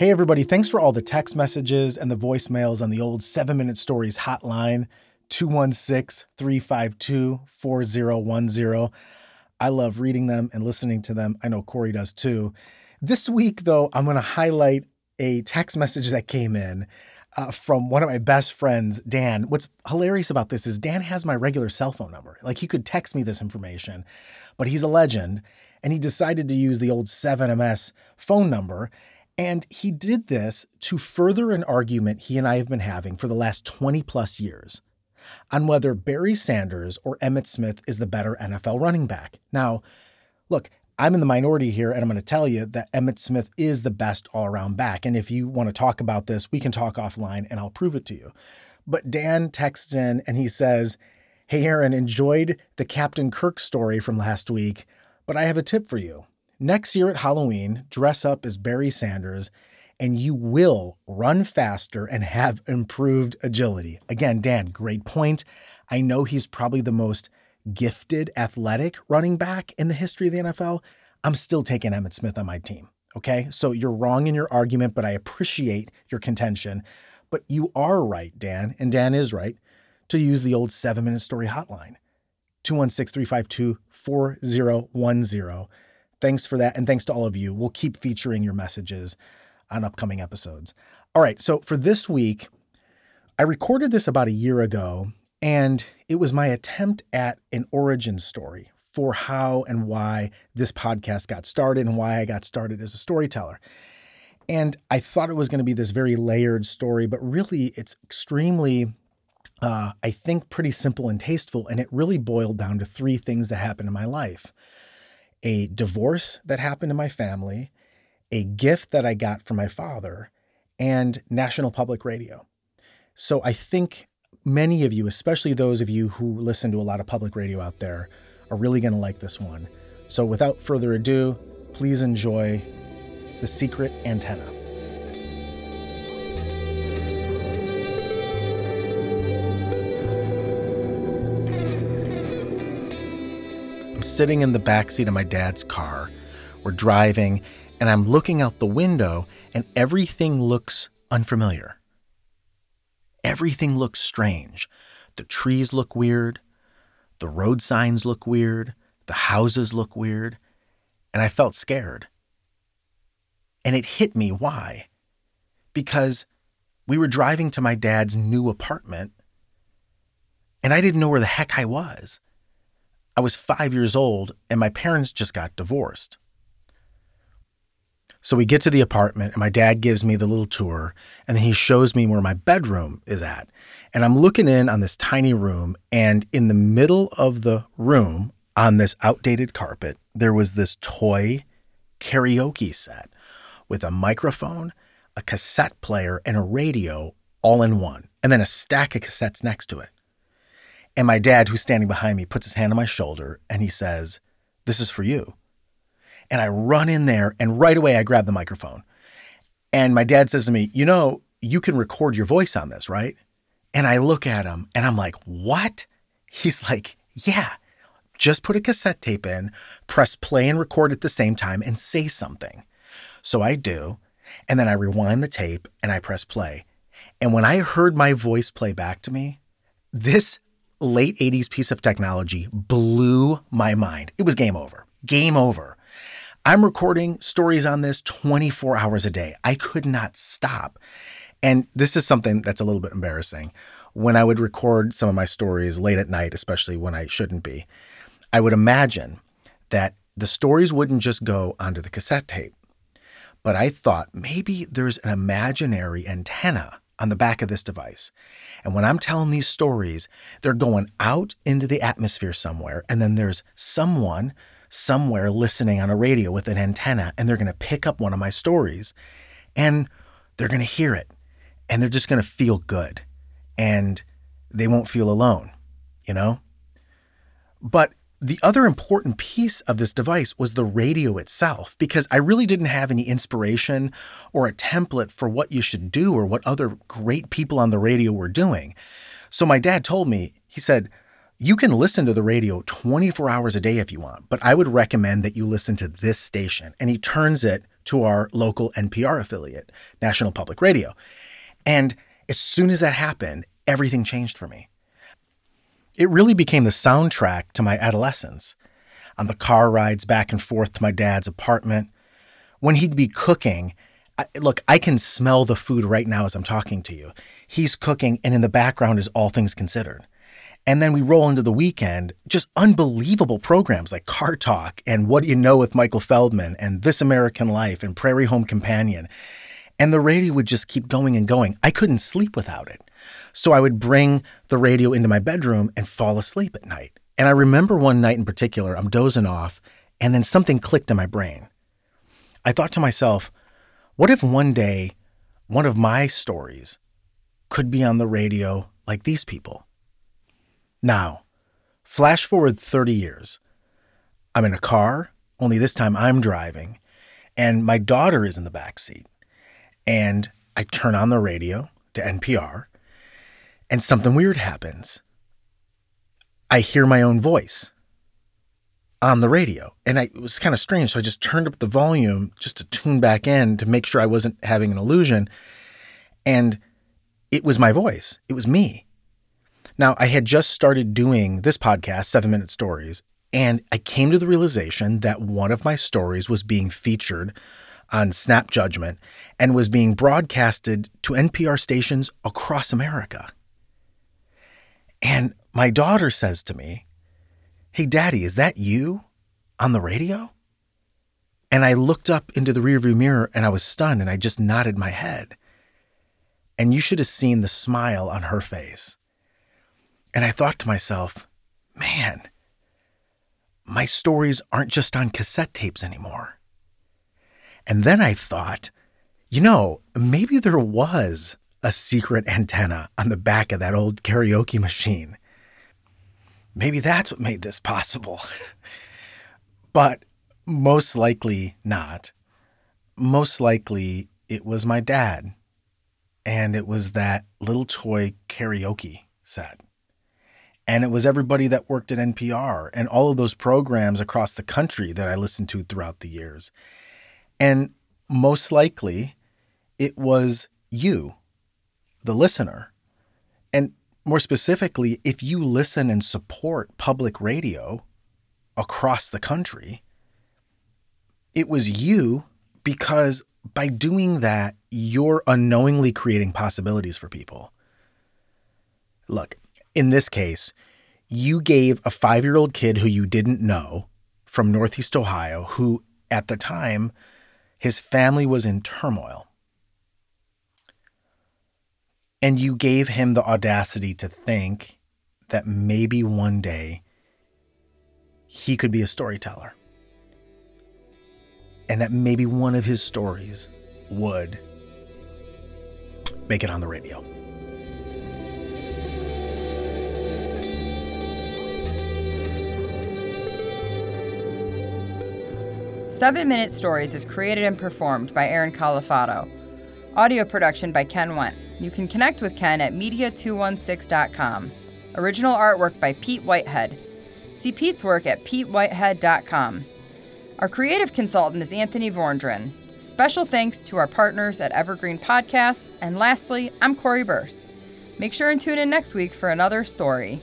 Hey, everybody, thanks for all the text messages and the voicemails on the old seven minute stories hotline, 216 352 4010. I love reading them and listening to them. I know Corey does too. This week, though, I'm going to highlight a text message that came in uh, from one of my best friends, Dan. What's hilarious about this is Dan has my regular cell phone number. Like he could text me this information, but he's a legend and he decided to use the old 7MS phone number. And he did this to further an argument he and I have been having for the last 20 plus years on whether Barry Sanders or Emmitt Smith is the better NFL running back. Now, look, I'm in the minority here, and I'm going to tell you that Emmitt Smith is the best all around back. And if you want to talk about this, we can talk offline and I'll prove it to you. But Dan texts in and he says, Hey, Aaron, enjoyed the Captain Kirk story from last week, but I have a tip for you. Next year at Halloween, dress up as Barry Sanders and you will run faster and have improved agility. Again, Dan, great point. I know he's probably the most gifted, athletic running back in the history of the NFL, I'm still taking Emmitt Smith on my team. Okay. So you're wrong in your argument, but I appreciate your contention. But you are right, Dan, and Dan is right, to use the old seven minute story hotline 216 352 4010. Thanks for that. And thanks to all of you. We'll keep featuring your messages on upcoming episodes. All right. So for this week, I recorded this about a year ago and it was my attempt at an origin story for how and why this podcast got started and why I got started as a storyteller. And I thought it was going to be this very layered story, but really it's extremely, uh, I think, pretty simple and tasteful. And it really boiled down to three things that happened in my life a divorce that happened in my family, a gift that I got from my father, and National Public Radio. So I think many of you, especially those of you who listen to a lot of public radio out there, are really going to like this one. So without further ado, please enjoy The Secret Antenna. Sitting in the back seat of my dad's car. We're driving, and I'm looking out the window, and everything looks unfamiliar everything looks strange. The trees look weird. The road signs look weird. The houses look weird. And I felt scared. And it hit me why? Because we were driving to my dad's new apartment and I didn't know where the heck I was. I was five years old and my parents just got divorced. So we get to the apartment, and my dad gives me the little tour, and then he shows me where my bedroom is at. And I'm looking in on this tiny room, and in the middle of the room, on this outdated carpet, there was this toy karaoke set with a microphone, a cassette player, and a radio all in one, and then a stack of cassettes next to it. And my dad, who's standing behind me, puts his hand on my shoulder and he says, This is for you. And I run in there and right away I grab the microphone. And my dad says to me, You know, you can record your voice on this, right? And I look at him and I'm like, What? He's like, Yeah, just put a cassette tape in, press play and record at the same time, and say something. So I do. And then I rewind the tape and I press play. And when I heard my voice play back to me, this late 80s piece of technology blew my mind. It was game over. Game over. I'm recording stories on this 24 hours a day. I could not stop. And this is something that's a little bit embarrassing. When I would record some of my stories late at night, especially when I shouldn't be, I would imagine that the stories wouldn't just go onto the cassette tape. But I thought maybe there's an imaginary antenna on the back of this device. And when I'm telling these stories, they're going out into the atmosphere somewhere, and then there's someone somewhere listening on a radio with an antenna and they're going to pick up one of my stories and they're going to hear it and they're just going to feel good and they won't feel alone, you know? But the other important piece of this device was the radio itself, because I really didn't have any inspiration or a template for what you should do or what other great people on the radio were doing. So my dad told me, he said, you can listen to the radio 24 hours a day if you want, but I would recommend that you listen to this station. And he turns it to our local NPR affiliate, National Public Radio. And as soon as that happened, everything changed for me. It really became the soundtrack to my adolescence. On the car rides back and forth to my dad's apartment, when he'd be cooking, I, look, I can smell the food right now as I'm talking to you. He's cooking, and in the background is All Things Considered. And then we roll into the weekend, just unbelievable programs like Car Talk and What Do You Know with Michael Feldman and This American Life and Prairie Home Companion. And the radio would just keep going and going. I couldn't sleep without it. So I would bring the radio into my bedroom and fall asleep at night. And I remember one night in particular, I'm dozing off, and then something clicked in my brain. I thought to myself, what if one day one of my stories could be on the radio like these people? Now, flash forward 30 years. I'm in a car, only this time I'm driving, and my daughter is in the back seat. And I turn on the radio to NPR, and something weird happens. I hear my own voice on the radio, and I, it was kind of strange. So I just turned up the volume just to tune back in to make sure I wasn't having an illusion. And it was my voice, it was me. Now, I had just started doing this podcast, Seven Minute Stories, and I came to the realization that one of my stories was being featured on Snap Judgment and was being broadcasted to NPR stations across America. And my daughter says to me, Hey, Daddy, is that you on the radio? And I looked up into the rearview mirror and I was stunned and I just nodded my head. And you should have seen the smile on her face. And I thought to myself, man, my stories aren't just on cassette tapes anymore. And then I thought, you know, maybe there was a secret antenna on the back of that old karaoke machine. Maybe that's what made this possible. but most likely not. Most likely it was my dad. And it was that little toy karaoke set and it was everybody that worked at NPR and all of those programs across the country that I listened to throughout the years. And most likely, it was you, the listener. And more specifically, if you listen and support public radio across the country, it was you because by doing that, you're unknowingly creating possibilities for people. Look, in this case, you gave a five year old kid who you didn't know from Northeast Ohio, who at the time, his family was in turmoil. And you gave him the audacity to think that maybe one day he could be a storyteller. And that maybe one of his stories would make it on the radio. Seven Minute Stories is created and performed by Aaron Califato. Audio production by Ken Went. You can connect with Ken at media216.com. Original artwork by Pete Whitehead. See Pete's work at petewhitehead.com. Our creative consultant is Anthony Vorndren. Special thanks to our partners at Evergreen Podcasts. And lastly, I'm Corey Burse. Make sure and tune in next week for another story.